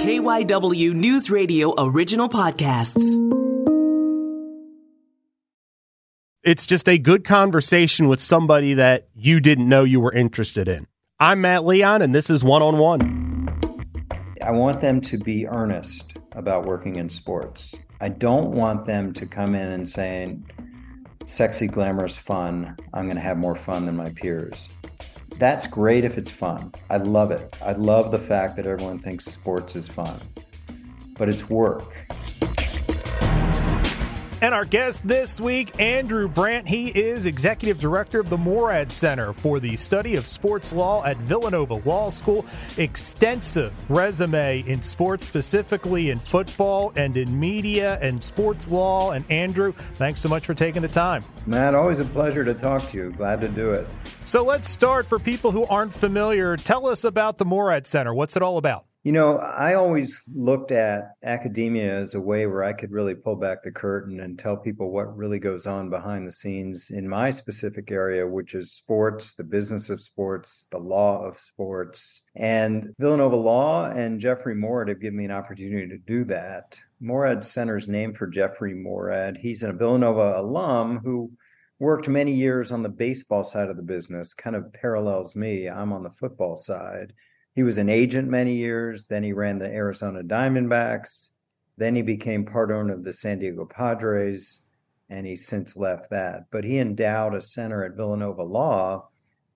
KYW News Radio original podcasts. It's just a good conversation with somebody that you didn't know you were interested in. I'm Matt Leon, and this is One on One. I want them to be earnest about working in sports. I don't want them to come in and saying, sexy, glamorous fun. I'm going to have more fun than my peers. That's great if it's fun. I love it. I love the fact that everyone thinks sports is fun, but it's work. And our guest this week, Andrew Brandt. He is Executive Director of the Moorad Center for the Study of Sports Law at Villanova Law School. Extensive resume in sports, specifically in football and in media and sports law. And Andrew, thanks so much for taking the time. Matt, always a pleasure to talk to you. Glad to do it. So let's start for people who aren't familiar. Tell us about the Moorad Center. What's it all about? You know, I always looked at academia as a way where I could really pull back the curtain and tell people what really goes on behind the scenes in my specific area, which is sports, the business of sports, the law of sports. And Villanova Law and Jeffrey Moorad have given me an opportunity to do that. Moorad Center's named for Jeffrey Moorad. He's a Villanova alum who worked many years on the baseball side of the business, kind of parallels me. I'm on the football side. He was an agent many years. Then he ran the Arizona Diamondbacks. Then he became part owner of the San Diego Padres, and he's since left that. But he endowed a center at Villanova Law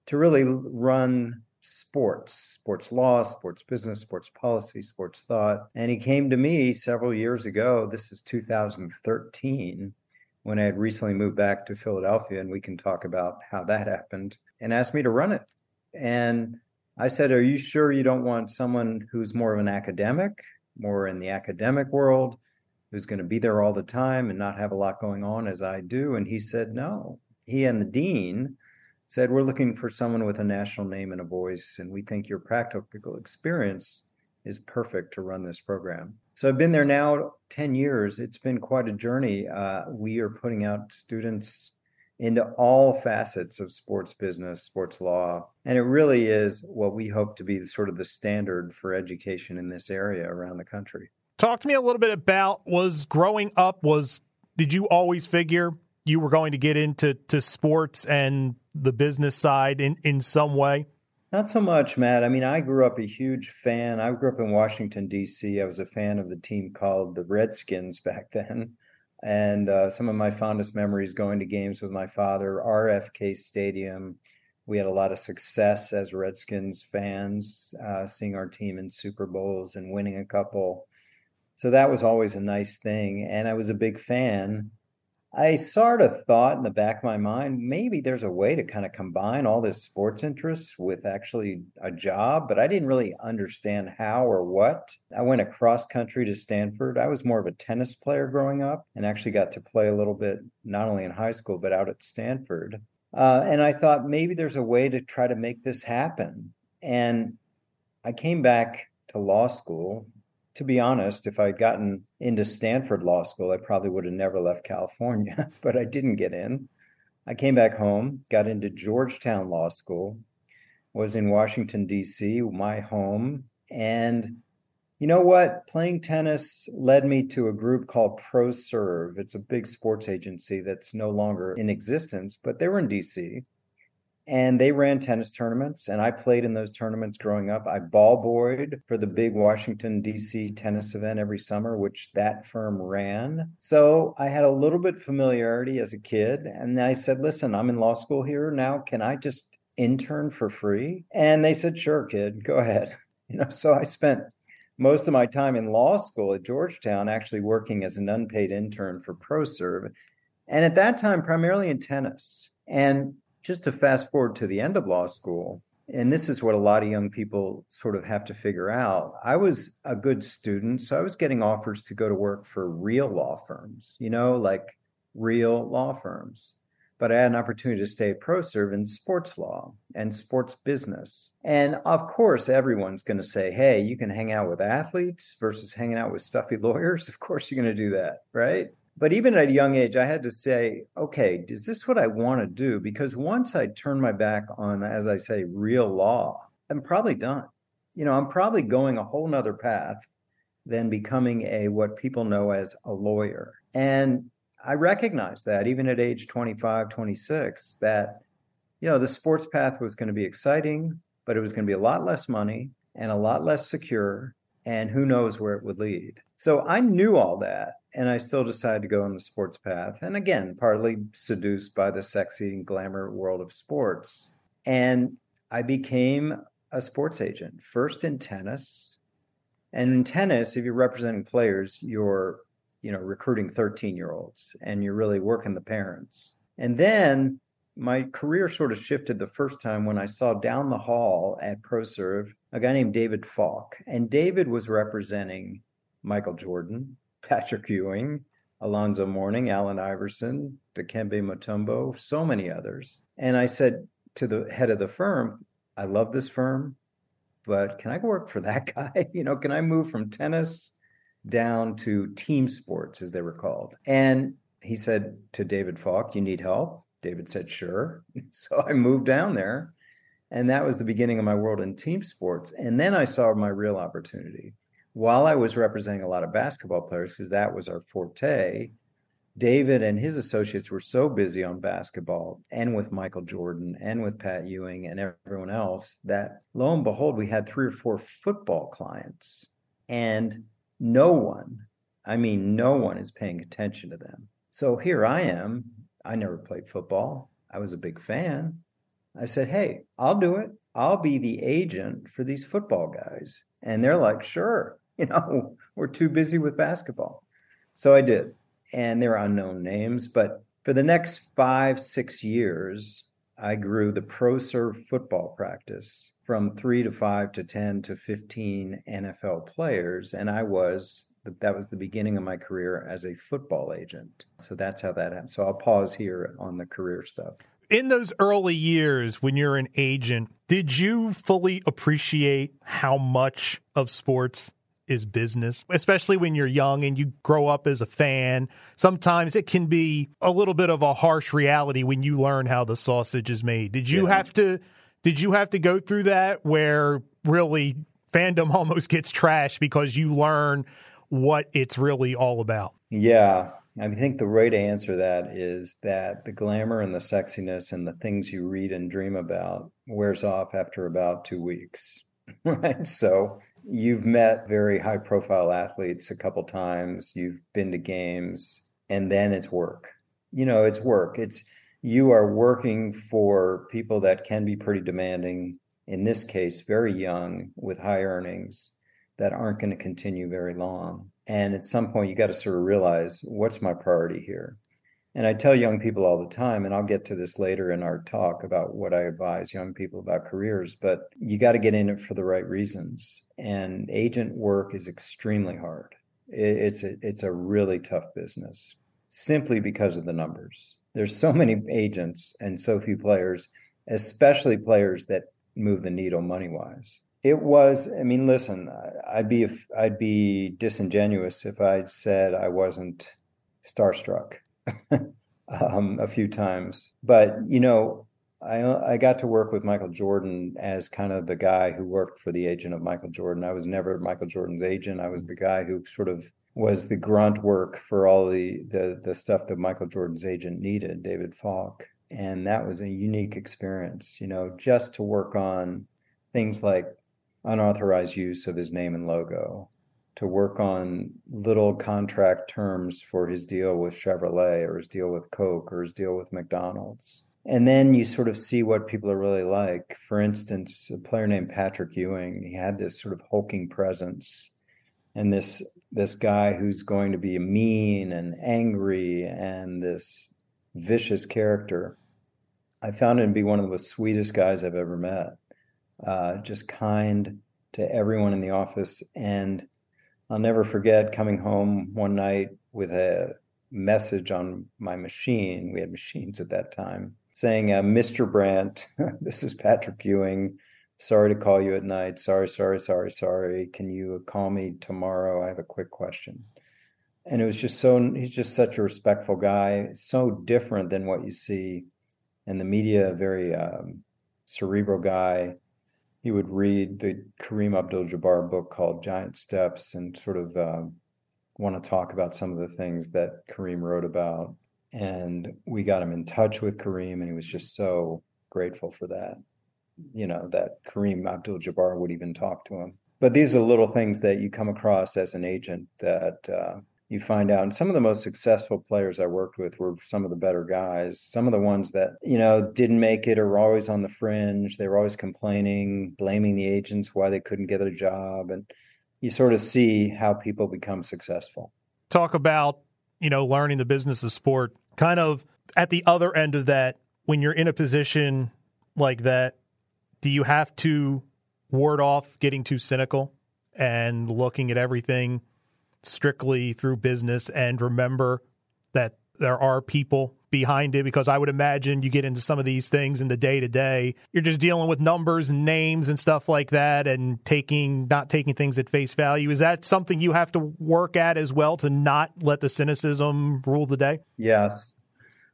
to really run sports, sports law, sports business, sports policy, sports thought. And he came to me several years ago. This is 2013 when I had recently moved back to Philadelphia, and we can talk about how that happened, and asked me to run it. And I said, Are you sure you don't want someone who's more of an academic, more in the academic world, who's going to be there all the time and not have a lot going on as I do? And he said, No. He and the dean said, We're looking for someone with a national name and a voice, and we think your practical experience is perfect to run this program. So I've been there now 10 years. It's been quite a journey. Uh, we are putting out students into all facets of sports business, sports law. And it really is what we hope to be sort of the standard for education in this area around the country. Talk to me a little bit about was growing up was did you always figure you were going to get into to sports and the business side in in some way? Not so much, Matt. I mean, I grew up a huge fan. I grew up in Washington D.C. I was a fan of the team called the Redskins back then and uh, some of my fondest memories going to games with my father, RFK Stadium. We had a lot of success as Redskins fans, uh, seeing our team in Super Bowls and winning a couple. So that was always a nice thing. And I was a big fan. I sort of thought in the back of my mind, maybe there's a way to kind of combine all this sports interest with actually a job, but I didn't really understand how or what. I went across country to Stanford. I was more of a tennis player growing up and actually got to play a little bit, not only in high school, but out at Stanford. Uh, and I thought maybe there's a way to try to make this happen. And I came back to law school to be honest, if I'd gotten into Stanford Law School, I probably would have never left California, but I didn't get in. I came back home, got into Georgetown Law School, was in Washington, D.C., my home. And you know what? Playing tennis led me to a group called ProServe. It's a big sports agency that's no longer in existence, but they were in D.C and they ran tennis tournaments and i played in those tournaments growing up. I ball boyed for the big washington d.c tennis event every summer which that firm ran. So i had a little bit familiarity as a kid and i said listen i'm in law school here now. Can i just intern for free? And they said sure kid. Go ahead. You know so i spent most of my time in law school at georgetown actually working as an unpaid intern for proserve and at that time primarily in tennis. And just to fast forward to the end of law school, and this is what a lot of young people sort of have to figure out. I was a good student, so I was getting offers to go to work for real law firms, you know, like real law firms. But I had an opportunity to stay at ProServe in sports law and sports business. And of course, everyone's going to say, hey, you can hang out with athletes versus hanging out with stuffy lawyers. Of course, you're going to do that, right? But even at a young age, I had to say, okay, is this what I want to do? Because once I turn my back on, as I say, real law, I'm probably done. You know, I'm probably going a whole nother path than becoming a what people know as a lawyer. And I recognized that even at age 25, 26, that you know the sports path was going to be exciting, but it was going to be a lot less money and a lot less secure, and who knows where it would lead. So I knew all that, and I still decided to go on the sports path. And again, partly seduced by the sexy and glamour world of sports. And I became a sports agent, first in tennis. And in tennis, if you're representing players, you're, you know, recruiting 13 year olds and you're really working the parents. And then my career sort of shifted the first time when I saw down the hall at ProServe a guy named David Falk. And David was representing Michael Jordan, Patrick Ewing, Alonzo Mourning, Allen Iverson, Dikembe Mutombo, so many others. And I said to the head of the firm, I love this firm, but can I go work for that guy? you know, can I move from tennis down to team sports, as they were called? And he said to David Falk, You need help? David said, Sure. So I moved down there. And that was the beginning of my world in team sports. And then I saw my real opportunity. While I was representing a lot of basketball players, because that was our forte, David and his associates were so busy on basketball and with Michael Jordan and with Pat Ewing and everyone else that lo and behold, we had three or four football clients. And no one, I mean, no one is paying attention to them. So here I am I never played football. I was a big fan. I said, Hey, I'll do it. I'll be the agent for these football guys. And they're like, Sure. You know, we're too busy with basketball. So I did. And they're unknown names. But for the next five, six years, I grew the ProServe football practice from three to five to 10 to 15 NFL players. And I was that was the beginning of my career as a football agent. So that's how that happened. So I'll pause here on the career stuff. In those early years when you're an agent, did you fully appreciate how much of sports is business, especially when you're young and you grow up as a fan. Sometimes it can be a little bit of a harsh reality when you learn how the sausage is made. Did you yeah. have to did you have to go through that where really fandom almost gets trashed because you learn what it's really all about? Yeah. I think the way to answer that is that the glamour and the sexiness and the things you read and dream about wears off after about two weeks. Right. So you've met very high profile athletes a couple times, you've been to games, and then it's work. You know, it's work. It's you are working for people that can be pretty demanding, in this case, very young with high earnings that aren't going to continue very long. And at some point, you got to sort of realize what's my priority here. And I tell young people all the time, and I'll get to this later in our talk about what I advise young people about careers, but you got to get in it for the right reasons. And agent work is extremely hard. It's a, it's a really tough business simply because of the numbers. There's so many agents and so few players, especially players that move the needle money wise. It was. I mean, listen. I'd be I'd be disingenuous if I said I wasn't starstruck um, a few times. But you know, I I got to work with Michael Jordan as kind of the guy who worked for the agent of Michael Jordan. I was never Michael Jordan's agent. I was the guy who sort of was the grunt work for all the the the stuff that Michael Jordan's agent needed, David Falk. And that was a unique experience, you know, just to work on things like unauthorized use of his name and logo, to work on little contract terms for his deal with Chevrolet or his deal with Coke or his deal with McDonald's. And then you sort of see what people are really like. For instance, a player named Patrick Ewing, he had this sort of hulking presence and this this guy who's going to be mean and angry and this vicious character. I found him to be one of the sweetest guys I've ever met uh, just kind to everyone in the office. And I'll never forget coming home one night with a message on my machine. We had machines at that time saying, uh, Mr. Brandt, this is Patrick Ewing. Sorry to call you at night. Sorry, sorry, sorry, sorry. Can you call me tomorrow? I have a quick question. And it was just so, he's just such a respectful guy, so different than what you see in the media, very um, cerebral guy he would read the Kareem Abdul-Jabbar book called Giant Steps and sort of uh, want to talk about some of the things that Kareem wrote about. And we got him in touch with Kareem, and he was just so grateful for that. You know, that Kareem Abdul Jabbar would even talk to him. But these are little things that you come across as an agent that uh, you find out. And some of the most successful players I worked with were some of the better guys. Some of the ones that, you know, didn't make it or were always on the fringe. They were always complaining, blaming the agents why they couldn't get a job. And you sort of see how people become successful. Talk about, you know, learning the business of sport. Kind of at the other end of that, when you're in a position like that, do you have to ward off getting too cynical and looking at everything strictly through business and remember that there are people behind it because I would imagine you get into some of these things in the day to day. You're just dealing with numbers and names and stuff like that and taking not taking things at face value. Is that something you have to work at as well to not let the cynicism rule the day? Yes.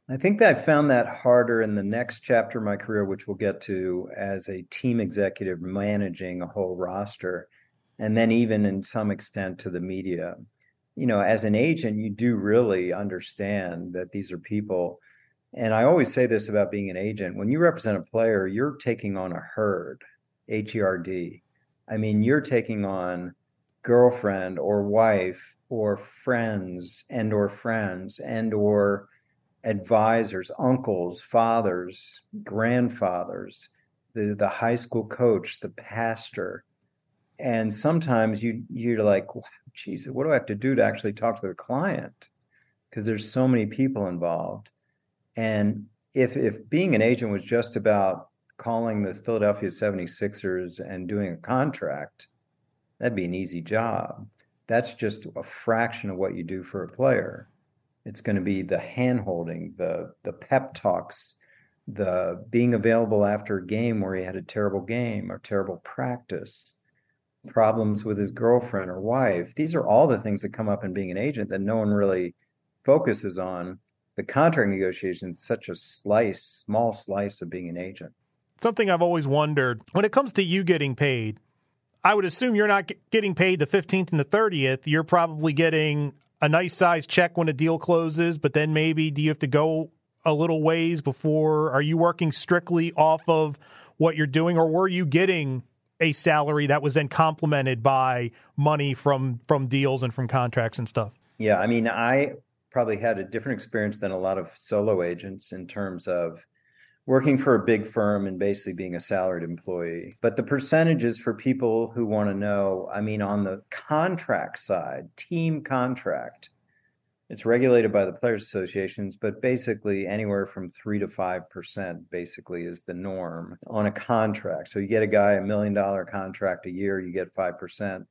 I think that I found that harder in the next chapter of my career, which we'll get to as a team executive managing a whole roster, and then even in some extent to the media you know, as an agent, you do really understand that these are people. And I always say this about being an agent when you represent a player, you're taking on a herd, H E R D. I mean, you're taking on girlfriend or wife or friends and or friends and or advisors, uncles, fathers, grandfathers, the the high school coach, the pastor. And sometimes you you're like, geez, what do I have to do to actually talk to the client? Because there's so many people involved. And if if being an agent was just about calling the Philadelphia 76ers and doing a contract, that'd be an easy job. That's just a fraction of what you do for a player. It's going to be the handholding, the the pep talks, the being available after a game where he had a terrible game or terrible practice problems with his girlfriend or wife. These are all the things that come up in being an agent that no one really focuses on. The contract negotiation is such a slice, small slice of being an agent. Something I've always wondered when it comes to you getting paid, I would assume you're not getting paid the 15th and the 30th. You're probably getting a nice size check when a deal closes, but then maybe do you have to go a little ways before? Are you working strictly off of what you're doing, or were you getting a salary that was then complemented by money from from deals and from contracts and stuff. Yeah, I mean, I probably had a different experience than a lot of solo agents in terms of working for a big firm and basically being a salaried employee. But the percentages for people who want to know, I mean, on the contract side, team contract, it's regulated by the players associations but basically anywhere from 3 to 5% basically is the norm on a contract. So you get a guy a million dollar contract a year you get 5%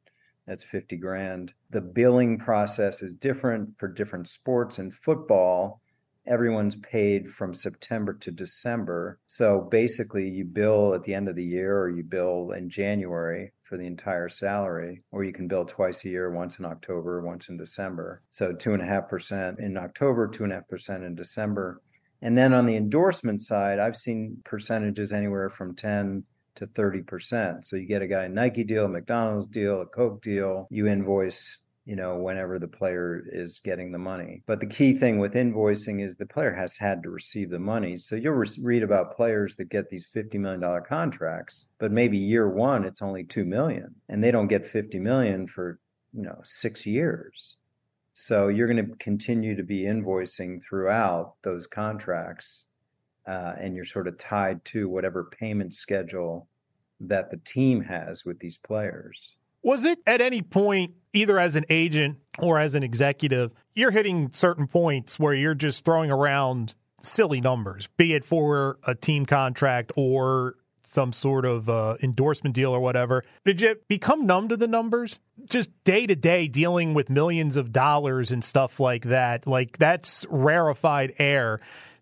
that's 50 grand. The billing process is different for different sports and football. Everyone's paid from September to December. So basically, you bill at the end of the year or you bill in January for the entire salary, or you can bill twice a year, once in October, once in December. So 2.5% in October, 2.5% in December. And then on the endorsement side, I've seen percentages anywhere from 10 to 30%. So you get a guy a Nike deal, a McDonald's deal, a Coke deal, you invoice you know, whenever the player is getting the money. But the key thing with invoicing is the player has had to receive the money. So you'll re- read about players that get these $50 million contracts, but maybe year one, it's only 2 million and they don't get 50 million for, you know, six years. So you're going to continue to be invoicing throughout those contracts. Uh, and you're sort of tied to whatever payment schedule that the team has with these players. Was it at any point, either as an agent or as an executive, you're hitting certain points where you're just throwing around silly numbers, be it for a team contract or some sort of uh, endorsement deal or whatever. Did you become numb to the numbers? Just day to day dealing with millions of dollars and stuff like that. Like that's rarefied air.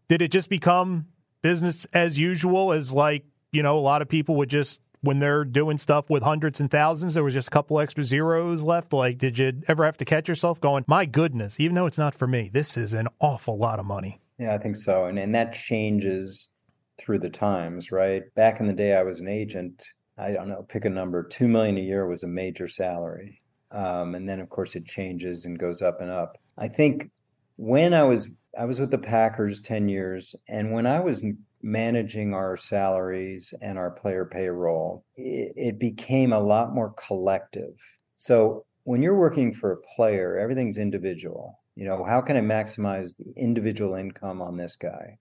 Did it just become business as usual as like, you know, a lot of people would just when they're doing stuff with hundreds and thousands, there was just a couple extra zeros left. Like, did you ever have to catch yourself going, my goodness, even though it's not for me, this is an awful lot of money? Yeah, I think so. And, and that changes through the times, right? Back in the day, I was an agent. I don't know, pick a number, two million a year was a major salary. Um, and then of course it changes and goes up and up. I think when I was I was with the Packers 10 years, and when I was managing our salaries and our player payroll, it, it became a lot more collective. So when you're working for a player, everything's individual. You know, how can I maximize the individual income on this guy?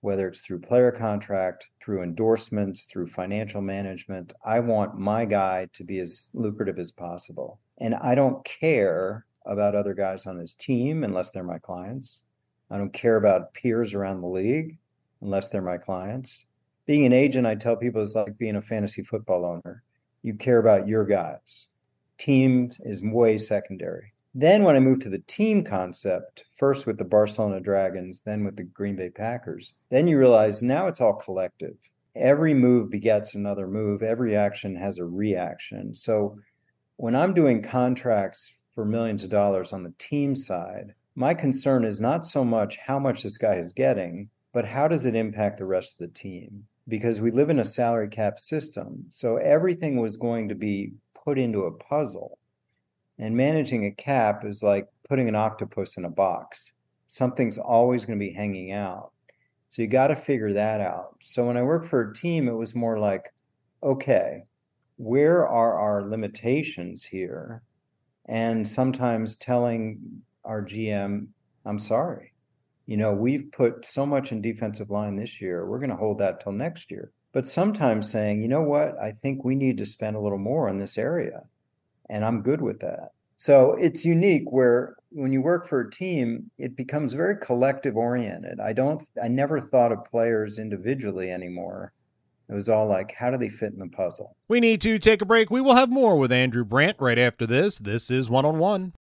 Whether it's through player contract, through endorsements, through financial management, I want my guy to be as lucrative as possible. And I don't care about other guys on his team unless they're my clients. I don't care about peers around the league unless they're my clients. Being an agent, I tell people is like being a fantasy football owner. You care about your guys. Teams is way secondary. Then when I moved to the team concept, first with the Barcelona Dragons, then with the Green Bay Packers, then you realize now it's all collective. Every move begets another move. Every action has a reaction. So when I'm doing contracts for millions of dollars on the team side, my concern is not so much how much this guy is getting, but how does it impact the rest of the team? Because we live in a salary cap system. So everything was going to be put into a puzzle. And managing a cap is like putting an octopus in a box. Something's always going to be hanging out. So you got to figure that out. So when I worked for a team, it was more like, okay, where are our limitations here? And sometimes telling our GM, I'm sorry. You know, we've put so much in defensive line this year. We're going to hold that till next year. But sometimes saying, you know what, I think we need to spend a little more in this area. And I'm good with that. So it's unique where when you work for a team, it becomes very collective oriented. I don't, I never thought of players individually anymore. It was all like, how do they fit in the puzzle? We need to take a break. We will have more with Andrew Brandt right after this. This is one on one.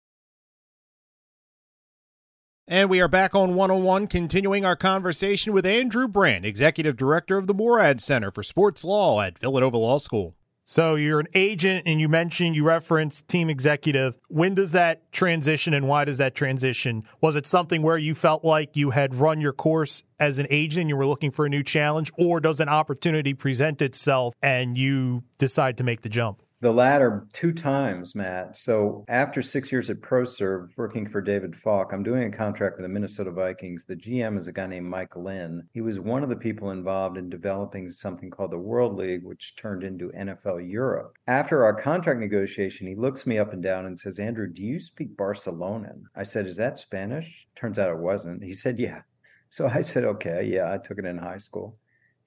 And we are back on 101, continuing our conversation with Andrew Brandt, Executive Director of the Moorad Center for Sports Law at Villanova Law School. So you're an agent, and you mentioned you referenced team executive. When does that transition, and why does that transition? Was it something where you felt like you had run your course as an agent, and you were looking for a new challenge, or does an opportunity present itself and you decide to make the jump? The latter two times, Matt. So after six years at ProServe, working for David Falk, I'm doing a contract with the Minnesota Vikings. The GM is a guy named Mike Lynn. He was one of the people involved in developing something called the World League, which turned into NFL Europe. After our contract negotiation, he looks me up and down and says, Andrew, do you speak Barcelonan? I said, Is that Spanish? Turns out it wasn't. He said, Yeah. So I said, Okay, yeah, I took it in high school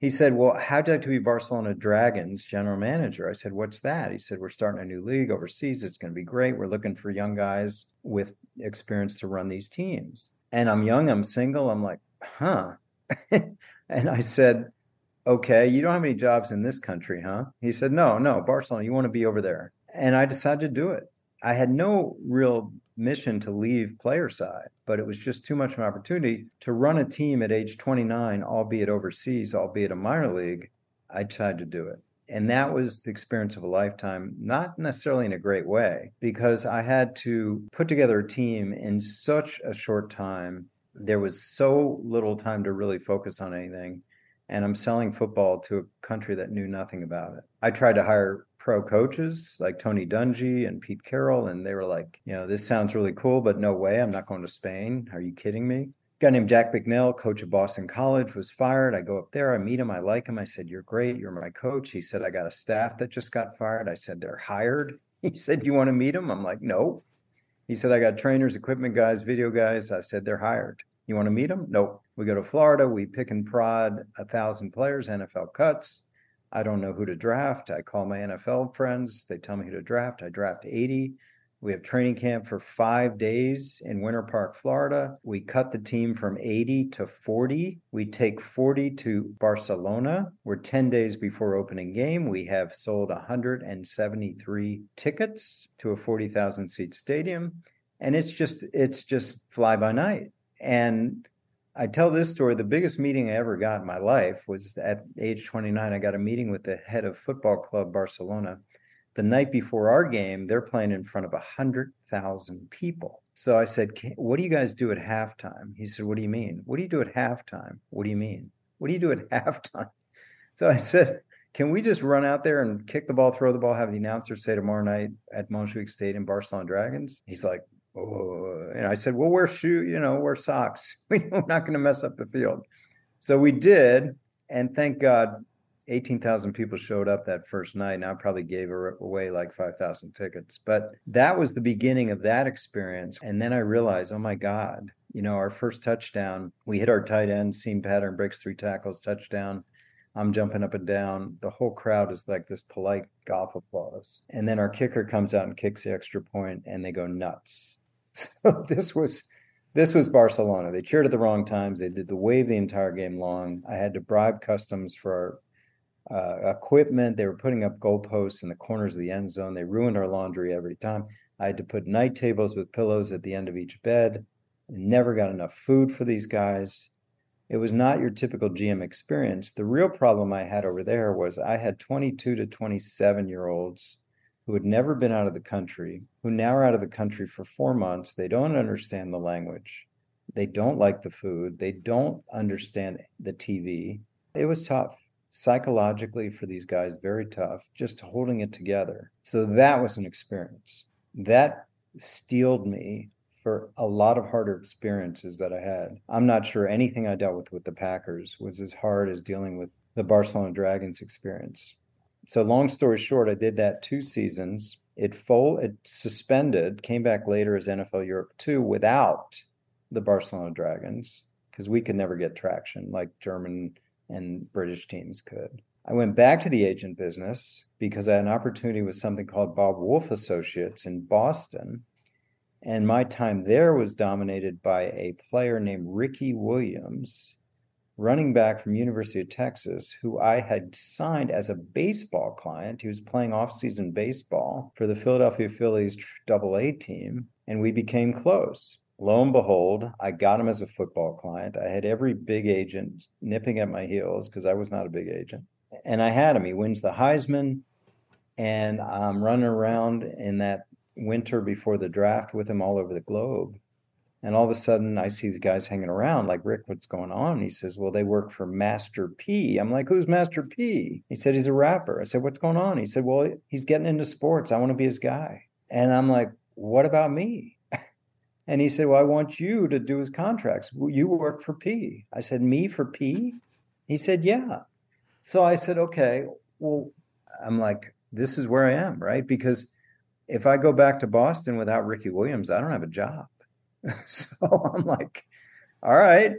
he said, Well, how'd you like to be Barcelona Dragons general manager? I said, What's that? He said, We're starting a new league overseas. It's going to be great. We're looking for young guys with experience to run these teams. And I'm young, I'm single. I'm like, Huh. and I said, Okay, you don't have any jobs in this country, huh? He said, No, no, Barcelona, you want to be over there. And I decided to do it. I had no real mission to leave player side, but it was just too much of an opportunity to run a team at age 29, albeit overseas, albeit a minor league. I tried to do it. And that was the experience of a lifetime, not necessarily in a great way, because I had to put together a team in such a short time. There was so little time to really focus on anything. And I'm selling football to a country that knew nothing about it. I tried to hire pro coaches like Tony Dungy and Pete Carroll, and they were like, you know, this sounds really cool, but no way, I'm not going to Spain. Are you kidding me? A guy named Jack Bicknell, coach of Boston College, was fired. I go up there, I meet him, I like him. I said, You're great, you're my coach. He said, I got a staff that just got fired. I said, They're hired. He said, You want to meet him? I'm like, No. He said, I got trainers, equipment guys, video guys. I said, They're hired. You want to meet them? Nope. We go to Florida, we pick and prod a thousand players, NFL cuts. I don't know who to draft. I call my NFL friends. They tell me who to draft. I draft 80. We have training camp for five days in Winter Park, Florida. We cut the team from 80 to 40. We take 40 to Barcelona. We're 10 days before opening game. We have sold 173 tickets to a 40,000 seat stadium. And it's just, it's just fly by night. And I tell this story. The biggest meeting I ever got in my life was at age 29. I got a meeting with the head of Football Club Barcelona. The night before our game, they're playing in front of 100,000 people. So I said, What do you guys do at halftime? He said, What do you mean? What do you do at halftime? What do you mean? What do you do at halftime? So I said, can we just run out there and kick the ball, throw the ball, have the announcer say tomorrow night at Montjuic Stadium, Barcelona Dragons? He's like, oh, and I said, well, wear shoe, you know, wear socks. We're not going to mess up the field. So we did, and thank God, eighteen thousand people showed up that first night. And I probably gave er, away like five thousand tickets, but that was the beginning of that experience. And then I realized, oh my God, you know, our first touchdown, we hit our tight end, seam pattern, breaks three tackles, touchdown I'm jumping up and down. The whole crowd is like this polite golf applause. And then our kicker comes out and kicks the extra point and they go nuts. So this was this was Barcelona. They cheered at the wrong times. They did the wave the entire game long. I had to bribe customs for our uh, equipment. They were putting up goalposts in the corners of the end zone. They ruined our laundry every time. I had to put night tables with pillows at the end of each bed. never got enough food for these guys it was not your typical GM experience. The real problem I had over there was I had 22 to 27 year olds who had never been out of the country, who now are out of the country for four months. They don't understand the language. They don't like the food. They don't understand the TV. It was tough psychologically for these guys, very tough, just holding it together. So that was an experience. That steeled me for a lot of harder experiences that I had. I'm not sure anything I dealt with with the Packers was as hard as dealing with the Barcelona Dragons experience. So long story short, I did that two seasons. It full it suspended, came back later as NFL Europe 2 without the Barcelona Dragons because we could never get traction like German and British teams could. I went back to the agent business because I had an opportunity with something called Bob Woolf Associates in Boston and my time there was dominated by a player named Ricky Williams, running back from University of Texas, who I had signed as a baseball client. He was playing off-season baseball for the Philadelphia Phillies double A team, and we became close. Lo and behold, I got him as a football client. I had every big agent nipping at my heels because I was not a big agent. And I had him. He wins the Heisman, and I'm running around in that winter before the draft with him all over the globe. And all of a sudden, I see these guys hanging around like, Rick, what's going on? He says, Well, they work for Master P. I'm like, Who's Master P? He said, He's a rapper. I said, What's going on? He said, Well, he's getting into sports. I want to be his guy. And I'm like, What about me? and he said, Well, I want you to do his contracts. You work for P. I said, Me for P? He said, Yeah. So I said, Okay. Well, I'm like, This is where I am, right? Because if I go back to Boston without Ricky Williams, I don't have a job. so I'm like, all right.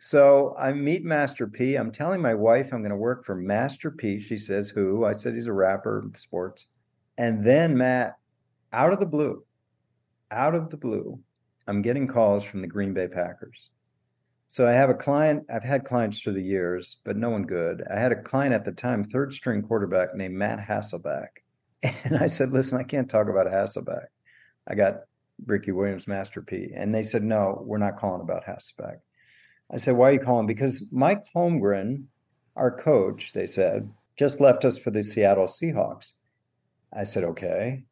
So I meet Master P. I'm telling my wife I'm going to work for Master P. She says, who? I said he's a rapper, sports. And then Matt, out of the blue, out of the blue, I'm getting calls from the Green Bay Packers. So I have a client, I've had clients through the years, but no one good. I had a client at the time, third string quarterback named Matt Hasselbeck and I said, listen, I can't talk about Hasselbeck. I got Ricky Williams Master P. And they said, no, we're not calling about Hasselbeck. I said, why are you calling? Because Mike Holmgren, our coach, they said, just left us for the Seattle Seahawks. I said, okay.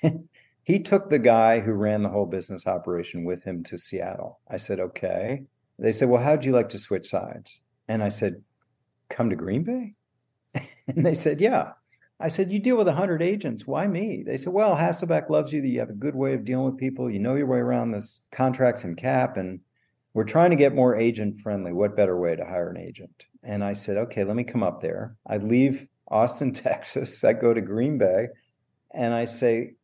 he took the guy who ran the whole business operation with him to Seattle. I said, okay. They said, well, how'd you like to switch sides? And I said, come to Green Bay? and they said, yeah. I said, You deal with 100 agents. Why me? They said, Well, Hasselbeck loves you. You have a good way of dealing with people. You know your way around this contracts and cap. And we're trying to get more agent friendly. What better way to hire an agent? And I said, Okay, let me come up there. I leave Austin, Texas. I go to Green Bay and I say,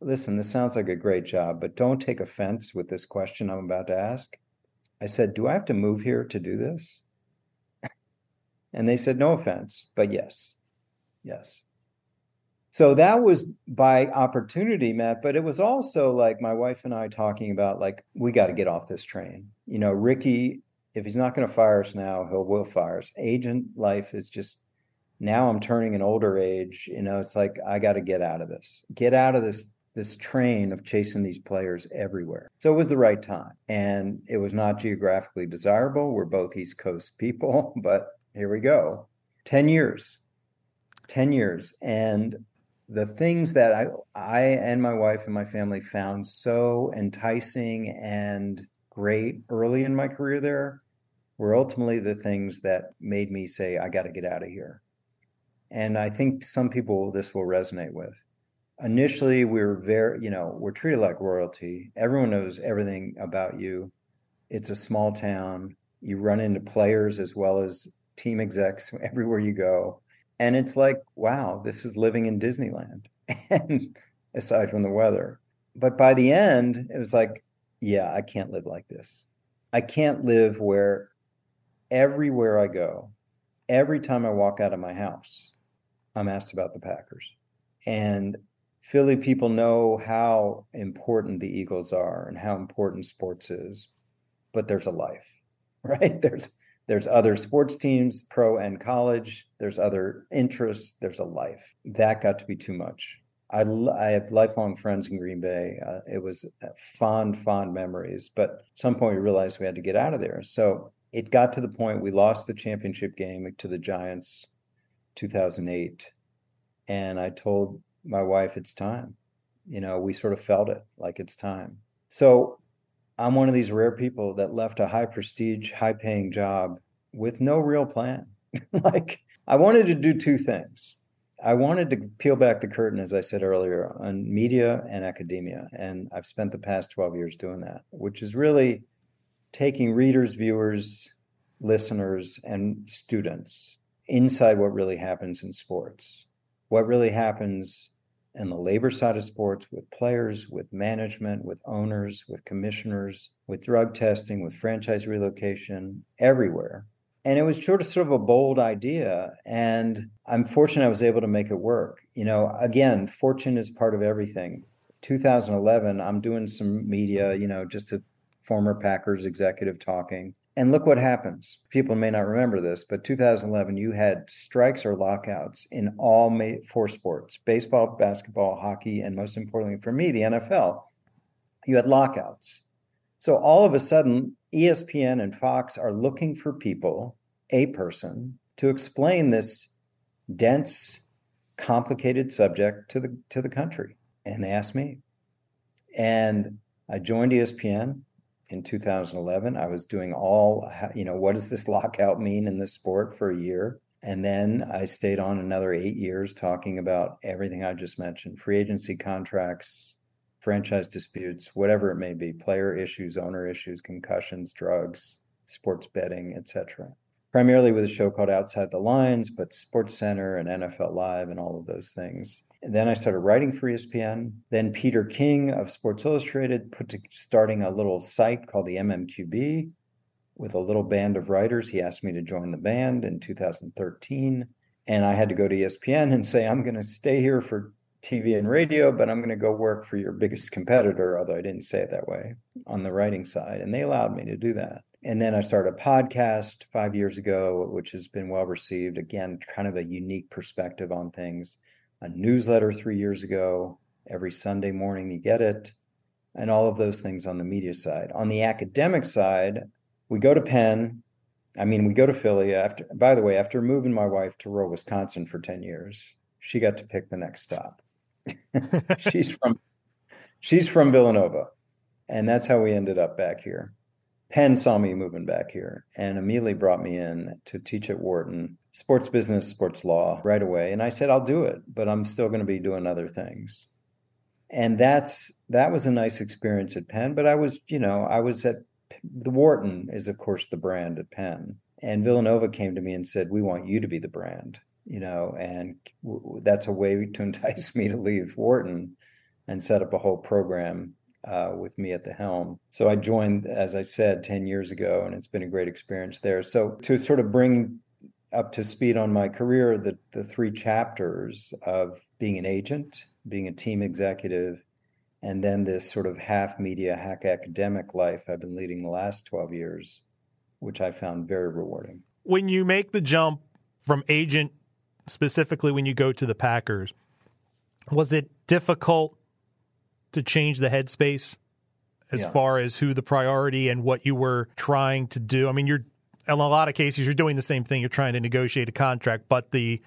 Listen, this sounds like a great job, but don't take offense with this question I'm about to ask. I said, Do I have to move here to do this? and they said, No offense, but yes. Yes. So that was by opportunity, Matt, but it was also like my wife and I talking about like we got to get off this train. You know, Ricky, if he's not going to fire us now, he'll will fire us. Agent life is just now I'm turning an older age, you know, it's like I got to get out of this. Get out of this this train of chasing these players everywhere. So it was the right time. And it was not geographically desirable. We're both East Coast people, but here we go. 10 years. 10 years. And the things that I, I and my wife and my family found so enticing and great early in my career there were ultimately the things that made me say, I got to get out of here. And I think some people this will resonate with. Initially, we were very, you know, we're treated like royalty. Everyone knows everything about you. It's a small town. You run into players as well as team execs everywhere you go. And it's like, wow, this is living in Disneyland. And aside from the weather. But by the end, it was like, yeah, I can't live like this. I can't live where everywhere I go, every time I walk out of my house, I'm asked about the Packers. And Philly people know how important the Eagles are and how important sports is, but there's a life, right? There's there's other sports teams, pro and college. There's other interests. There's a life. That got to be too much. I, I have lifelong friends in Green Bay. Uh, it was fond, fond memories. But at some point, we realized we had to get out of there. So it got to the point we lost the championship game to the Giants 2008. And I told my wife, it's time. You know, we sort of felt it like it's time. So I'm one of these rare people that left a high prestige, high paying job with no real plan. like I wanted to do two things. I wanted to peel back the curtain, as I said earlier, on media and academia. And I've spent the past 12 years doing that, which is really taking readers, viewers, listeners, and students inside what really happens in sports, what really happens in the labor side of sports with players, with management, with owners, with commissioners, with drug testing, with franchise relocation, everywhere. And it was sort of sort of a bold idea and i'm fortunate i was able to make it work. You know again fortune is part of everything. 2011 i'm doing some media you know just a former packers executive talking and look what happens people may not remember this but 2011 you had strikes or lockouts in all four sports baseball basketball hockey and most importantly for me the nfl you had lockouts so all of a sudden ESPN and Fox are looking for people, a person, to explain this dense, complicated subject to the to the country. And they asked me. And I joined ESPN in 2011. I was doing all, you know, what does this lockout mean in this sport for a year? And then I stayed on another eight years talking about everything I just mentioned free agency contracts, franchise disputes, whatever it may be, player issues, owner issues, concussions, drugs, sports betting, etc. Primarily with a show called Outside the Lines, but Sports Center and NFL Live and all of those things. Then I started writing for ESPN. Then Peter King of Sports Illustrated put to starting a little site called the MMQB with a little band of writers. He asked me to join the band in 2013. And I had to go to ESPN and say, I'm going to stay here for TV and radio, but I'm going to go work for your biggest competitor, although I didn't say it that way on the writing side. And they allowed me to do that. And then I started a podcast five years ago, which has been well received. Again, kind of a unique perspective on things. A newsletter three years ago. Every Sunday morning, you get it. And all of those things on the media side. On the academic side, we go to Penn. I mean, we go to Philly after, by the way, after moving my wife to rural Wisconsin for 10 years, she got to pick the next stop. she's from she's from Villanova, and that's how we ended up back here. Penn saw me moving back here and immediately brought me in to teach at Wharton sports business, sports law right away. And I said, I'll do it, but I'm still going to be doing other things. And that's that was a nice experience at Penn. But I was, you know, I was at the Wharton is of course the brand at Penn, and Villanova came to me and said, "We want you to be the brand." you know, and that's a way to entice me to leave Wharton and set up a whole program uh, with me at the helm. So I joined, as I said, 10 years ago, and it's been a great experience there. So to sort of bring up to speed on my career, the, the three chapters of being an agent, being a team executive, and then this sort of half media, hack academic life I've been leading the last 12 years, which I found very rewarding. When you make the jump from agent specifically when you go to the Packers, was it difficult to change the headspace as yeah. far as who the priority and what you were trying to do? I mean, you're in a lot of cases you're doing the same thing. You're trying to negotiate a contract, but the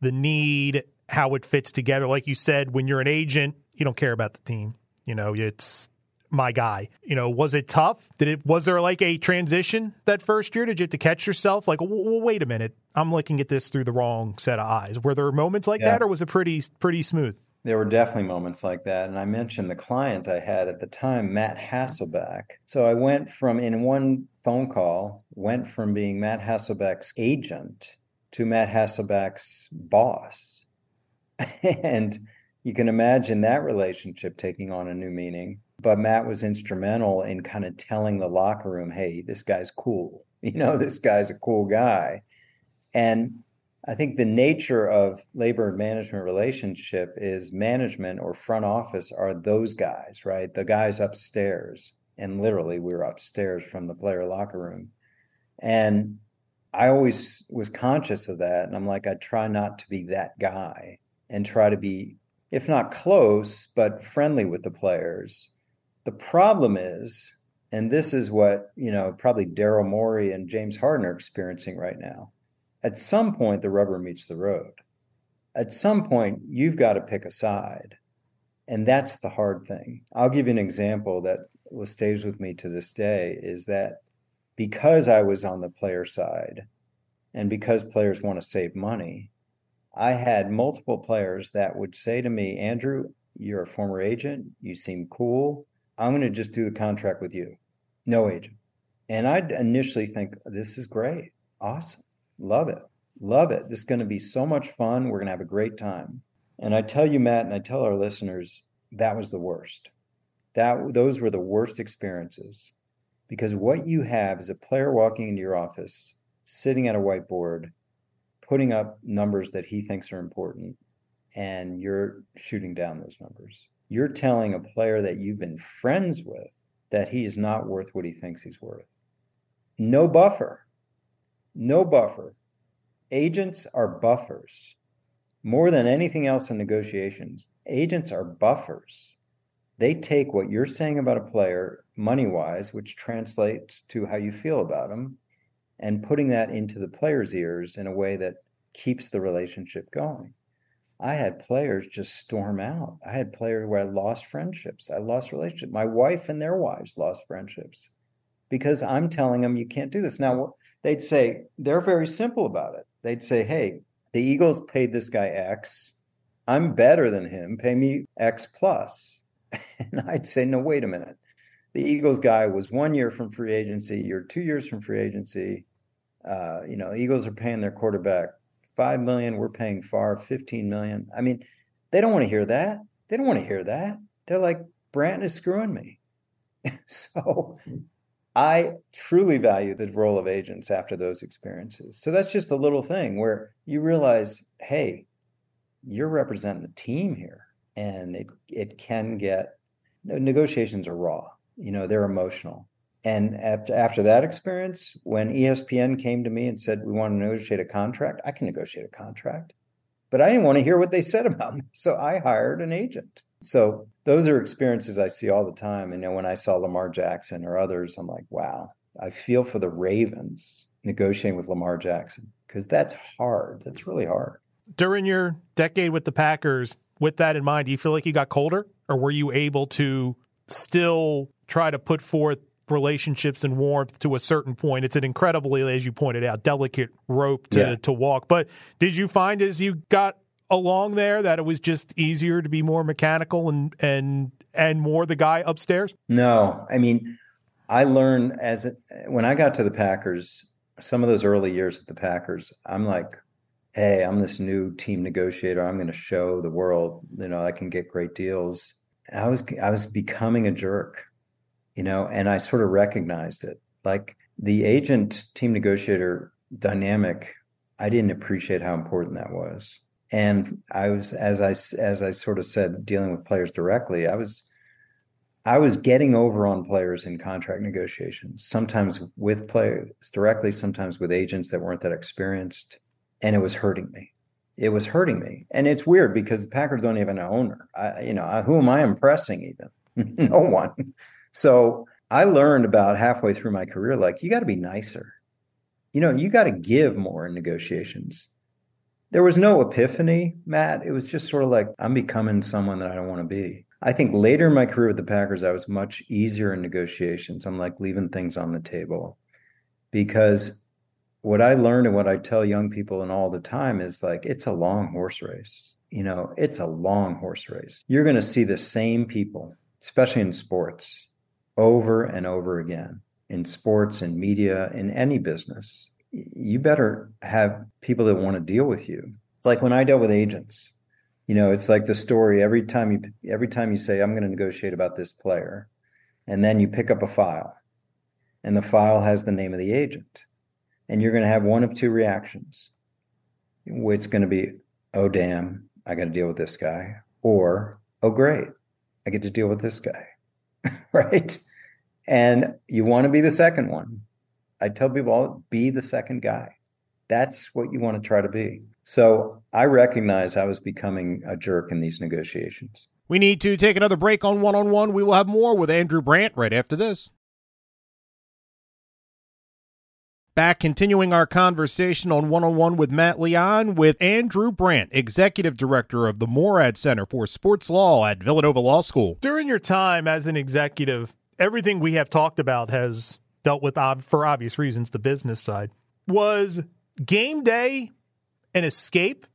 the need, how it fits together, like you said, when you're an agent, you don't care about the team. You know, it's my guy. You know, was it tough? Did it was there like a transition that first year? Did you have to catch yourself? Like, well, wait a minute, I'm looking at this through the wrong set of eyes. Were there moments like yeah. that, or was it pretty pretty smooth? There were definitely moments like that. And I mentioned the client I had at the time, Matt Hasselbeck. So I went from, in one phone call, went from being Matt Hasselbeck's agent to Matt Hasselbeck's boss. and you can imagine that relationship taking on a new meaning. But Matt was instrumental in kind of telling the locker room, hey, this guy's cool. You know, this guy's a cool guy. And I think the nature of labor and management relationship is management or front office are those guys, right? The guys upstairs. And literally, we were upstairs from the player locker room. And I always was conscious of that. And I'm like, I try not to be that guy and try to be, if not close, but friendly with the players. The problem is, and this is what, you know, probably Daryl Morey and James Harden are experiencing right now at some point the rubber meets the road. At some point, you've got to pick a side. And that's the hard thing. I'll give you an example that stays with me to this day is that because I was on the player side and because players want to save money, I had multiple players that would say to me, Andrew, you're a former agent. You seem cool. I'm going to just do the contract with you. No agent. And I'd initially think, this is great. Awesome. Love it. Love it. This is going to be so much fun. We're going to have a great time. And I tell you, Matt, and I tell our listeners, that was the worst. That those were the worst experiences. Because what you have is a player walking into your office, sitting at a whiteboard, putting up numbers that he thinks are important, and you're shooting down those numbers. You're telling a player that you've been friends with that he is not worth what he thinks he's worth. No buffer no buffer. Agents are buffers. More than anything else in negotiations, agents are buffers. They take what you're saying about a player money wise, which translates to how you feel about them, and putting that into the player's ears in a way that keeps the relationship going. I had players just storm out. I had players where I lost friendships. I lost relationships. My wife and their wives lost friendships because I'm telling them you can't do this. Now, they'd say they're very simple about it. They'd say, "Hey, the Eagles paid this guy X. I'm better than him. Pay me X plus." And I'd say, "No, wait a minute. The Eagles guy was one year from free agency. You're two years from free agency. Uh, you know, Eagles are paying their quarterback five million. We're paying far fifteen million. I mean, they don't want to hear that. They don't want to hear that. They're like, Branton is screwing me. so I truly value the role of agents after those experiences. So that's just a little thing where you realize, hey, you're representing the team here, and it it can get negotiations are raw. You know, they're emotional. And after after that experience, when ESPN came to me and said we want to negotiate a contract, I can negotiate a contract. But I didn't want to hear what they said about me, so I hired an agent. So those are experiences I see all the time. And you know, when I saw Lamar Jackson or others, I'm like, wow, I feel for the Ravens negotiating with Lamar Jackson because that's hard. That's really hard. During your decade with the Packers, with that in mind, do you feel like you got colder or were you able to still try to put forth relationships and warmth to a certain point? It's an incredibly, as you pointed out, delicate rope to, yeah. to walk. But did you find as you got along there that it was just easier to be more mechanical and and and more the guy upstairs? No, I mean, I learned as it, when I got to the Packers, some of those early years at the Packers, I'm like, hey, I'm this new team negotiator. I'm going to show the world, you know, I can get great deals. I was I was becoming a jerk, you know, and I sort of recognized it. Like the agent team negotiator dynamic, I didn't appreciate how important that was and I was as I as I sort of said dealing with players directly I was I was getting over on players in contract negotiations sometimes with players directly sometimes with agents that weren't that experienced and it was hurting me. It was hurting me. And it's weird because the Packers don't even have an owner. I you know I, who am I impressing even? No one. So I learned about halfway through my career like you got to be nicer. You know you got to give more in negotiations there was no epiphany, Matt. It was just sort of like I'm becoming someone that I don't want to be. I think later in my career with the Packers, I was much easier in negotiations. I'm like leaving things on the table because what I learned and what I tell young people and all the time is like it's a long horse race. You know, it's a long horse race. You're going to see the same people, especially in sports, over and over again in sports in media in any business. You better have people that want to deal with you. It's like when I dealt with agents. You know, it's like the story every time you every time you say I'm going to negotiate about this player and then you pick up a file and the file has the name of the agent and you're going to have one of two reactions. It's going to be, oh, damn, I got to deal with this guy, or, oh, great, I get to deal with this guy. right. And you want to be the second one. I tell people, all, be the second guy. That's what you want to try to be. So I recognize I was becoming a jerk in these negotiations. We need to take another break on one on one. We will have more with Andrew Brandt right after this. Back continuing our conversation on one on one with Matt Leon with Andrew Brandt, Executive Director of the Moorad Center for Sports Law at Villanova Law School. During your time as an executive, everything we have talked about has dealt with, for obvious reasons, the business side. Was game day an escape?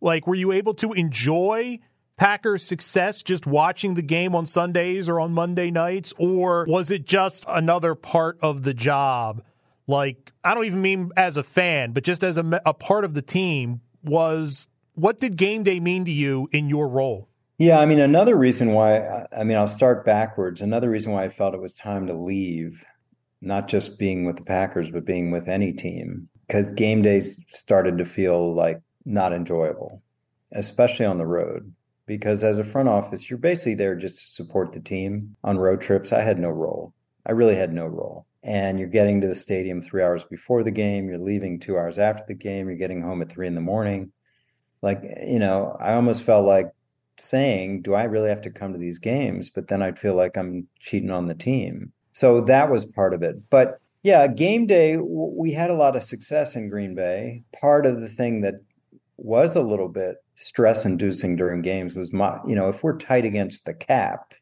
Like, were you able to enjoy Packers' success just watching the game on Sundays or on Monday nights? Or was it just another part of the job? like I don't even mean as a fan, but just as a, a part of the team was what did game day mean to you in your role? Yeah, I mean, another reason why, I mean, I'll start backwards. Another reason why I felt it was time to leave, not just being with the Packers, but being with any team, because game days started to feel like not enjoyable, especially on the road. Because as a front office, you're basically there just to support the team on road trips. I had no role. I really had no role and you're getting to the stadium three hours before the game you're leaving two hours after the game you're getting home at three in the morning like you know i almost felt like saying do i really have to come to these games but then i'd feel like i'm cheating on the team so that was part of it but yeah game day we had a lot of success in green bay part of the thing that was a little bit stress inducing during games was my you know if we're tight against the cap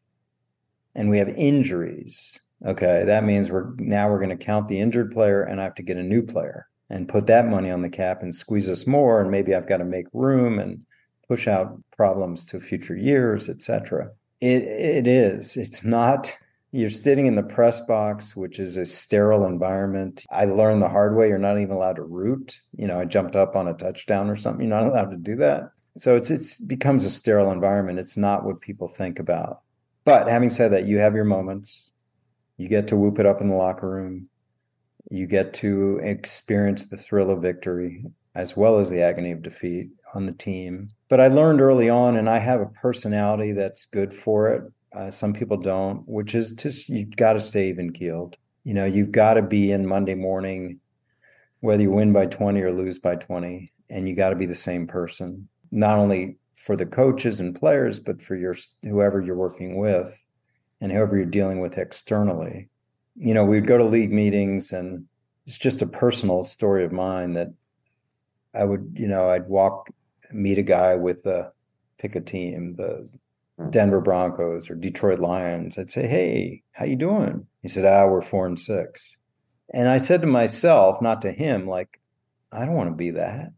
and we have injuries Okay, that means we're now we're going to count the injured player and I have to get a new player and put that money on the cap and squeeze us more and maybe I've got to make room and push out problems to future years, etc. It it is. It's not you're sitting in the press box, which is a sterile environment. I learned the hard way. You're not even allowed to root. You know, I jumped up on a touchdown or something. You're not allowed to do that. So it's it's becomes a sterile environment. It's not what people think about. But having said that, you have your moments. You get to whoop it up in the locker room. You get to experience the thrill of victory as well as the agony of defeat on the team. But I learned early on, and I have a personality that's good for it. Uh, some people don't, which is just you've got to stay even keeled. You know, you've got to be in Monday morning, whether you win by 20 or lose by 20, and you got to be the same person, not only for the coaches and players, but for your whoever you're working with and whoever you're dealing with externally. You know, we'd go to league meetings and it's just a personal story of mine that I would, you know, I'd walk, meet a guy with the pick a team, the Denver Broncos or Detroit Lions. I'd say, "Hey, how you doing?" He said, "Ah, we're four and six. And I said to myself, not to him, like, I don't want to be that.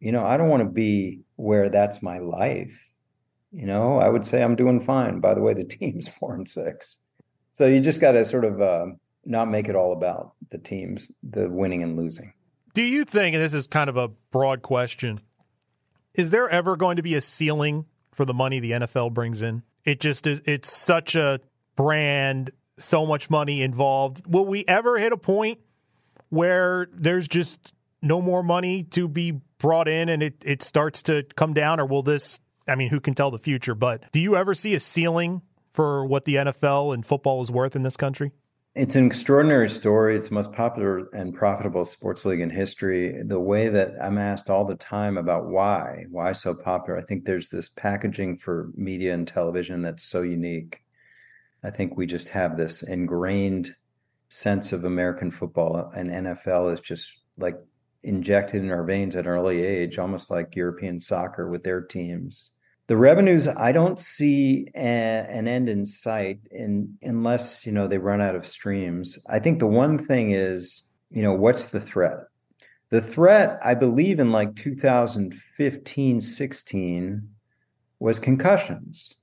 You know, I don't want to be where that's my life you know, I would say I'm doing fine. By the way, the team's four and six. So you just got to sort of uh, not make it all about the teams, the winning and losing. Do you think, and this is kind of a broad question, is there ever going to be a ceiling for the money the NFL brings in? It just is, it's such a brand, so much money involved. Will we ever hit a point where there's just no more money to be brought in and it, it starts to come down, or will this I mean, who can tell the future? But do you ever see a ceiling for what the NFL and football is worth in this country? It's an extraordinary story. It's the most popular and profitable sports league in history. The way that I'm asked all the time about why, why so popular, I think there's this packaging for media and television that's so unique. I think we just have this ingrained sense of American football and NFL is just like injected in our veins at an early age, almost like European soccer with their teams the revenues i don't see a, an end in sight in, unless you know they run out of streams. I think the one thing is you know what's the threat? The threat i believe in like 2015 16 was concussions.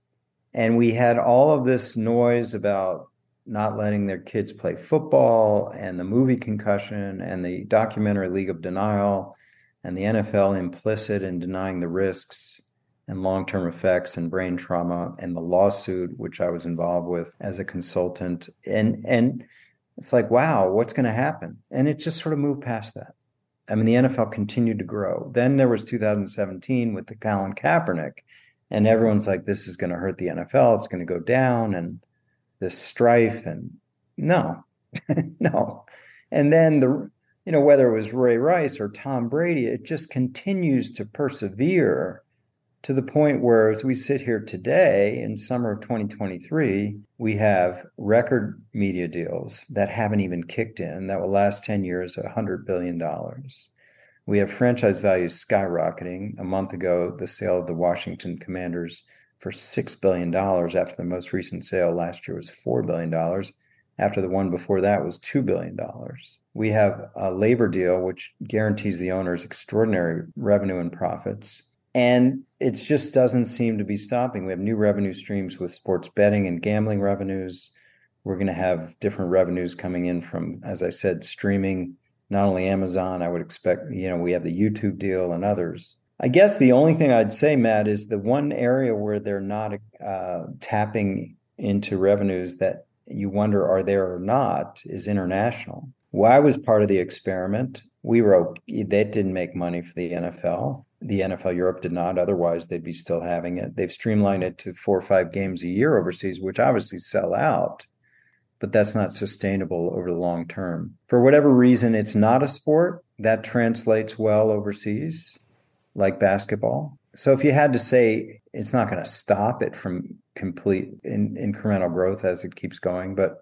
And we had all of this noise about not letting their kids play football and the movie concussion and the documentary league of denial and the nfl implicit in denying the risks and long-term effects and brain trauma and the lawsuit which I was involved with as a consultant. And and it's like wow what's going to happen? And it just sort of moved past that. I mean the NFL continued to grow. Then there was 2017 with the Colin Kaepernick and everyone's like this is going to hurt the NFL it's going to go down and this strife and no no. And then the you know whether it was Ray Rice or Tom Brady it just continues to persevere to the point where, as we sit here today in summer of 2023, we have record media deals that haven't even kicked in that will last 10 years, $100 billion. We have franchise values skyrocketing. A month ago, the sale of the Washington Commanders for $6 billion after the most recent sale last year was $4 billion. After the one before that was $2 billion. We have a labor deal, which guarantees the owners extraordinary revenue and profits and it just doesn't seem to be stopping. We have new revenue streams with sports betting and gambling revenues. We're going to have different revenues coming in from, as I said, streaming, not only Amazon, I would expect, you know, we have the YouTube deal and others. I guess the only thing I'd say, Matt, is the one area where they're not uh, tapping into revenues that you wonder are there or not is international. Well, I was part of the experiment. We wrote that didn't make money for the NFL the NFL Europe did not. Otherwise, they'd be still having it. They've streamlined it to four or five games a year overseas, which obviously sell out, but that's not sustainable over the long term. For whatever reason, it's not a sport that translates well overseas, like basketball. So if you had to say it's not going to stop it from complete in, incremental growth as it keeps going, but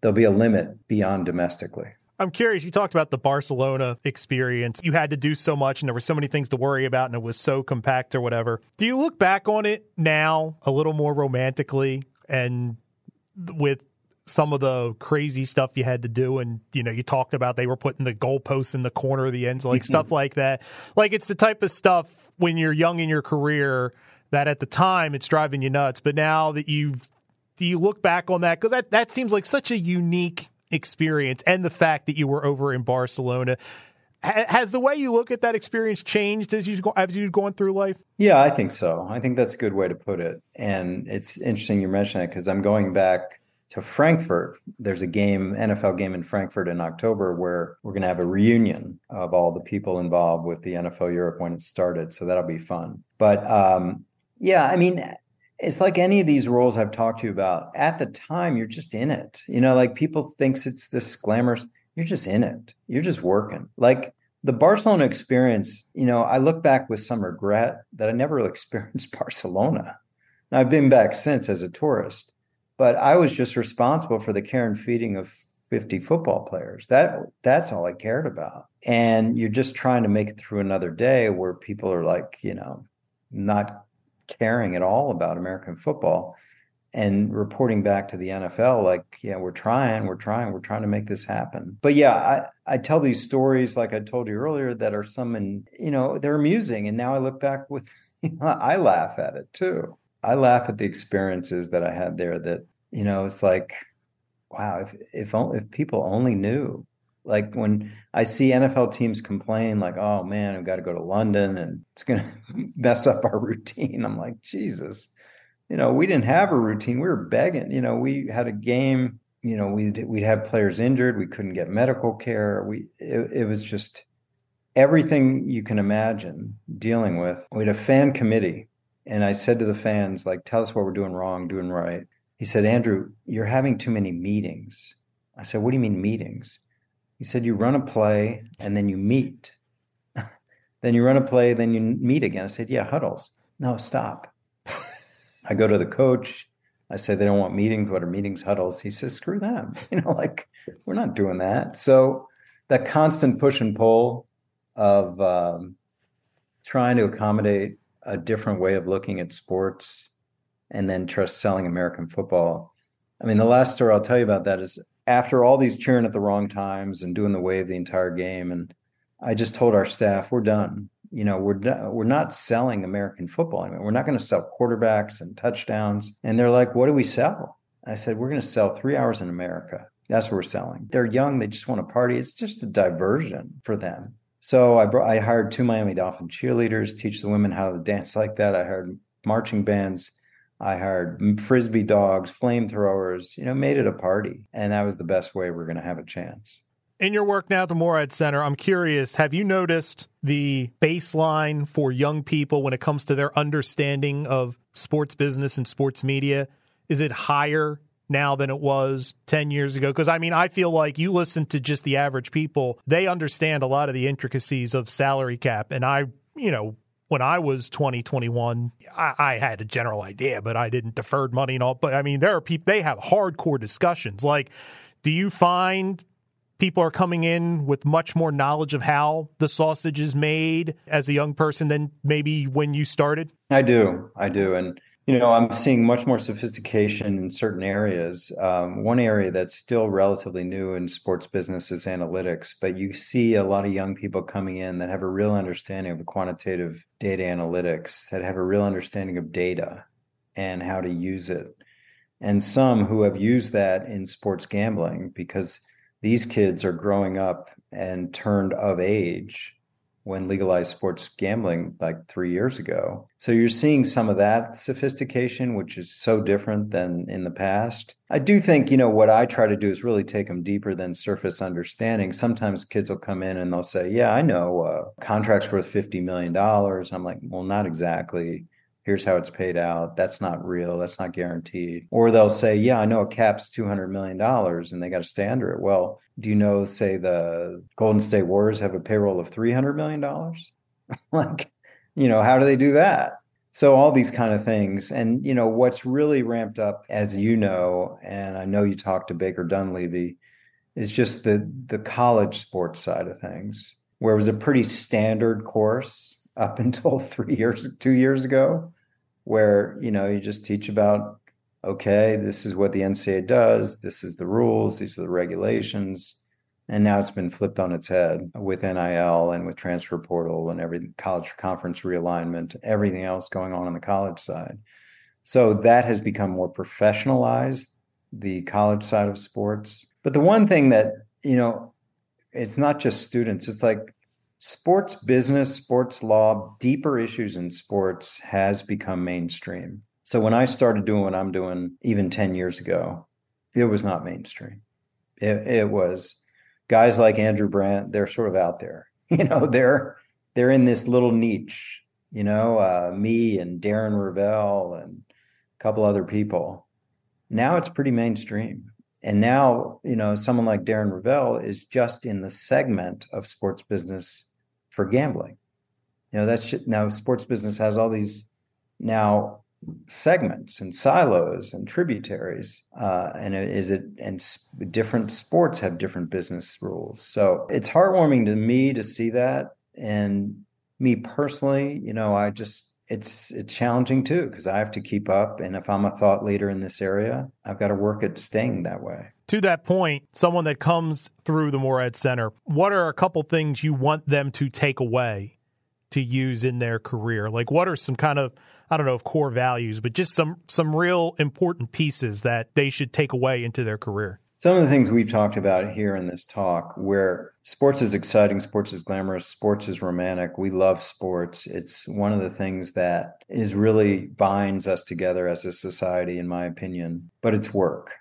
there'll be a limit beyond domestically. I'm curious. You talked about the Barcelona experience. You had to do so much, and there were so many things to worry about, and it was so compact or whatever. Do you look back on it now a little more romantically and with some of the crazy stuff you had to do? And, you know, you talked about they were putting the goalposts in the corner of the ends, like stuff mm-hmm. like that. Like it's the type of stuff when you're young in your career that at the time it's driving you nuts. But now that you've, do you look back on that? Because that, that seems like such a unique experience and the fact that you were over in Barcelona. Has the way you look at that experience changed as you as you've gone through life? Yeah, I think so. I think that's a good way to put it. And it's interesting you mention it because I'm going back to Frankfurt. There's a game, NFL game in Frankfurt in October, where we're going to have a reunion of all the people involved with the NFL Europe when it started. So that'll be fun. But um, yeah, I mean, it's like any of these roles I've talked to you about. At the time, you're just in it. You know, like people thinks it's this glamorous. You're just in it. You're just working. Like the Barcelona experience. You know, I look back with some regret that I never experienced Barcelona. Now, I've been back since as a tourist, but I was just responsible for the care and feeding of 50 football players. That that's all I cared about. And you're just trying to make it through another day where people are like, you know, not caring at all about American football and reporting back to the NFL like, yeah, we're trying, we're trying, we're trying to make this happen. But yeah, I, I tell these stories like I told you earlier that are some and you know, they're amusing. And now I look back with I laugh at it too. I laugh at the experiences that I had there that, you know, it's like, wow, if if only, if people only knew like when I see NFL teams complain, like, oh man, we've got to go to London and it's going to mess up our routine. I'm like, Jesus, you know, we didn't have a routine. We were begging. You know, we had a game. You know, we'd we'd have players injured. We couldn't get medical care. We it, it was just everything you can imagine dealing with. We had a fan committee, and I said to the fans, like, tell us what we're doing wrong, doing right. He said, Andrew, you're having too many meetings. I said, what do you mean meetings? He said you run a play and then you meet. then you run a play, then you meet again. I said, yeah, huddles. No, stop. I go to the coach. I say they don't want meetings. What are meetings? Huddles. He says, screw them. You know, like we're not doing that. So that constant push and pull of um, trying to accommodate a different way of looking at sports and then trust selling American football. I mean, the last story I'll tell you about that is after all these cheering at the wrong times and doing the wave the entire game, and I just told our staff, we're done. You know, we're we're not selling American football anymore. We're not going to sell quarterbacks and touchdowns. And they're like, what do we sell? I said, we're going to sell three hours in America. That's what we're selling. They're young. They just want to party. It's just a diversion for them. So I brought, I hired two Miami Dolphin cheerleaders, teach the women how to dance like that. I hired marching bands I hired frisbee dogs, flamethrowers, you know, made it a party. And that was the best way we're going to have a chance. In your work now at the Moorad Center, I'm curious, have you noticed the baseline for young people when it comes to their understanding of sports business and sports media? Is it higher now than it was 10 years ago? Because I mean, I feel like you listen to just the average people, they understand a lot of the intricacies of salary cap. And I, you know, when I was 2021, I, I, had a general idea, but I didn't deferred money and all. But I mean, there are people, they have hardcore discussions. Like, do you find people are coming in with much more knowledge of how the sausage is made as a young person than maybe when you started? I do. I do. And you know, I'm seeing much more sophistication in certain areas. Um, one area that's still relatively new in sports business is analytics, but you see a lot of young people coming in that have a real understanding of quantitative data analytics, that have a real understanding of data and how to use it. And some who have used that in sports gambling because these kids are growing up and turned of age when legalized sports gambling like three years ago. So you're seeing some of that sophistication, which is so different than in the past. I do think, you know, what I try to do is really take them deeper than surface understanding. Sometimes kids will come in and they'll say, Yeah, I know uh, contract's worth $50 million. I'm like, Well, not exactly here's how it's paid out. That's not real. That's not guaranteed. Or they'll say, yeah, I know a cap's $200 million and they got to stay under it. Well, do you know, say, the Golden State Warriors have a payroll of $300 million? like, you know, how do they do that? So all these kind of things. And, you know, what's really ramped up, as you know, and I know you talked to Baker Dunleavy, is just the the college sports side of things, where it was a pretty standard course up until three years, two years ago, where you know you just teach about okay, this is what the NCAA does, this is the rules, these are the regulations, and now it's been flipped on its head with NIL and with transfer portal and every college conference realignment, everything else going on on the college side. So that has become more professionalized, the college side of sports. But the one thing that, you know, it's not just students, it's like sports business, sports law, deeper issues in sports has become mainstream. So when I started doing what I'm doing even 10 years ago, it was not mainstream. It, it was guys like Andrew Brandt, they're sort of out there. You know, they're they're in this little niche, you know, uh, me and Darren Rovell and a couple other people. Now it's pretty mainstream. And now, you know, someone like Darren Rovell is just in the segment of sports business for gambling. You know, that's now sports business has all these now segments and silos and tributaries uh, and is it and different sports have different business rules. So it's heartwarming to me to see that. And me personally you know i just it's it's challenging too because i have to keep up. And if i'm a thought leader in this area i've got to work at staying that way to that point, someone that comes through the Moorad Center, what are a couple things you want them to take away to use in their career? Like, what are some kind of I don't know if core values, but just some some real important pieces that they should take away into their career? Some of the things we've talked about here in this talk, where sports is exciting, sports is glamorous, sports is romantic. We love sports. It's one of the things that is really binds us together as a society, in my opinion. But it's work,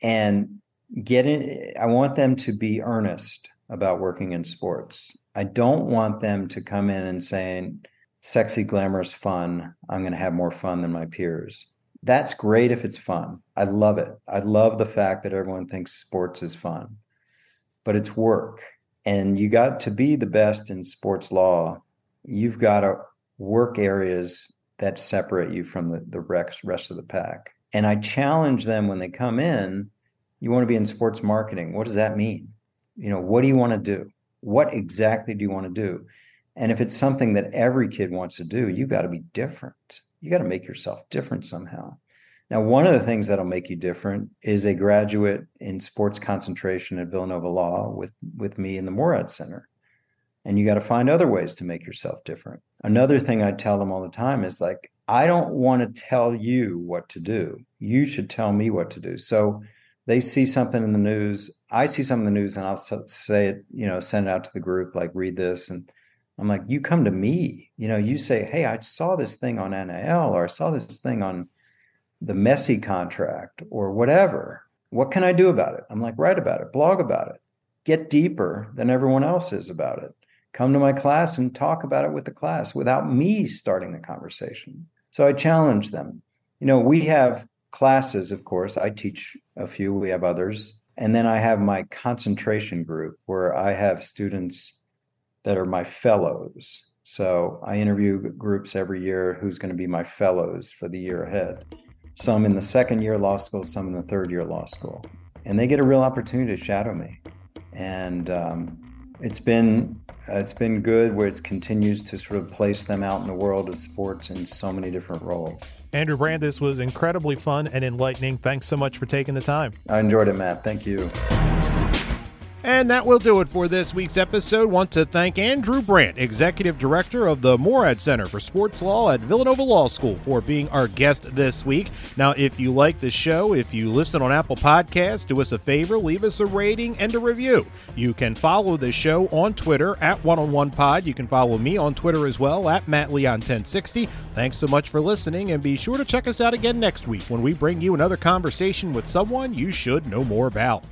and get in i want them to be earnest about working in sports. I don't want them to come in and saying sexy glamorous fun. I'm going to have more fun than my peers. That's great if it's fun. I love it. I love the fact that everyone thinks sports is fun but it's work. And you got to be the best in sports law. You've got to work areas that separate you from the, the rest of the pack. And i challenge them when they come in you want to be in sports marketing. What does that mean? You know, what do you want to do? What exactly do you want to do? And if it's something that every kid wants to do, you got to be different. You got to make yourself different somehow. Now, one of the things that'll make you different is a graduate in sports concentration at Villanova Law with, with me in the Moorad Center. And you got to find other ways to make yourself different. Another thing I tell them all the time is like, I don't want to tell you what to do. You should tell me what to do. So they see something in the news. I see something in the news and I'll say it, you know, send it out to the group, like, read this. And I'm like, you come to me. You know, you say, hey, I saw this thing on NIL or I saw this thing on the Messi contract or whatever. What can I do about it? I'm like, write about it, blog about it, get deeper than everyone else is about it. Come to my class and talk about it with the class without me starting the conversation. So I challenge them. You know, we have classes, of course. I teach a few, we have others. And then I have my concentration group where I have students that are my fellows. So I interview groups every year who's going to be my fellows for the year ahead some in the second year law school, some in the third year law school. And they get a real opportunity to shadow me. And um, it's been uh, it's been good where it continues to sort of place them out in the world of sports in so many different roles. Andrew Brandt, this was incredibly fun and enlightening. Thanks so much for taking the time. I enjoyed it, Matt. Thank you. And that will do it for this week's episode. Want to thank Andrew Brandt, Executive Director of the Moorad Center for Sports Law at Villanova Law School, for being our guest this week. Now, if you like the show, if you listen on Apple Podcasts, do us a favor, leave us a rating and a review. You can follow the show on Twitter at One on One Pod. You can follow me on Twitter as well at Matt Leon 1060. Thanks so much for listening, and be sure to check us out again next week when we bring you another conversation with someone you should know more about.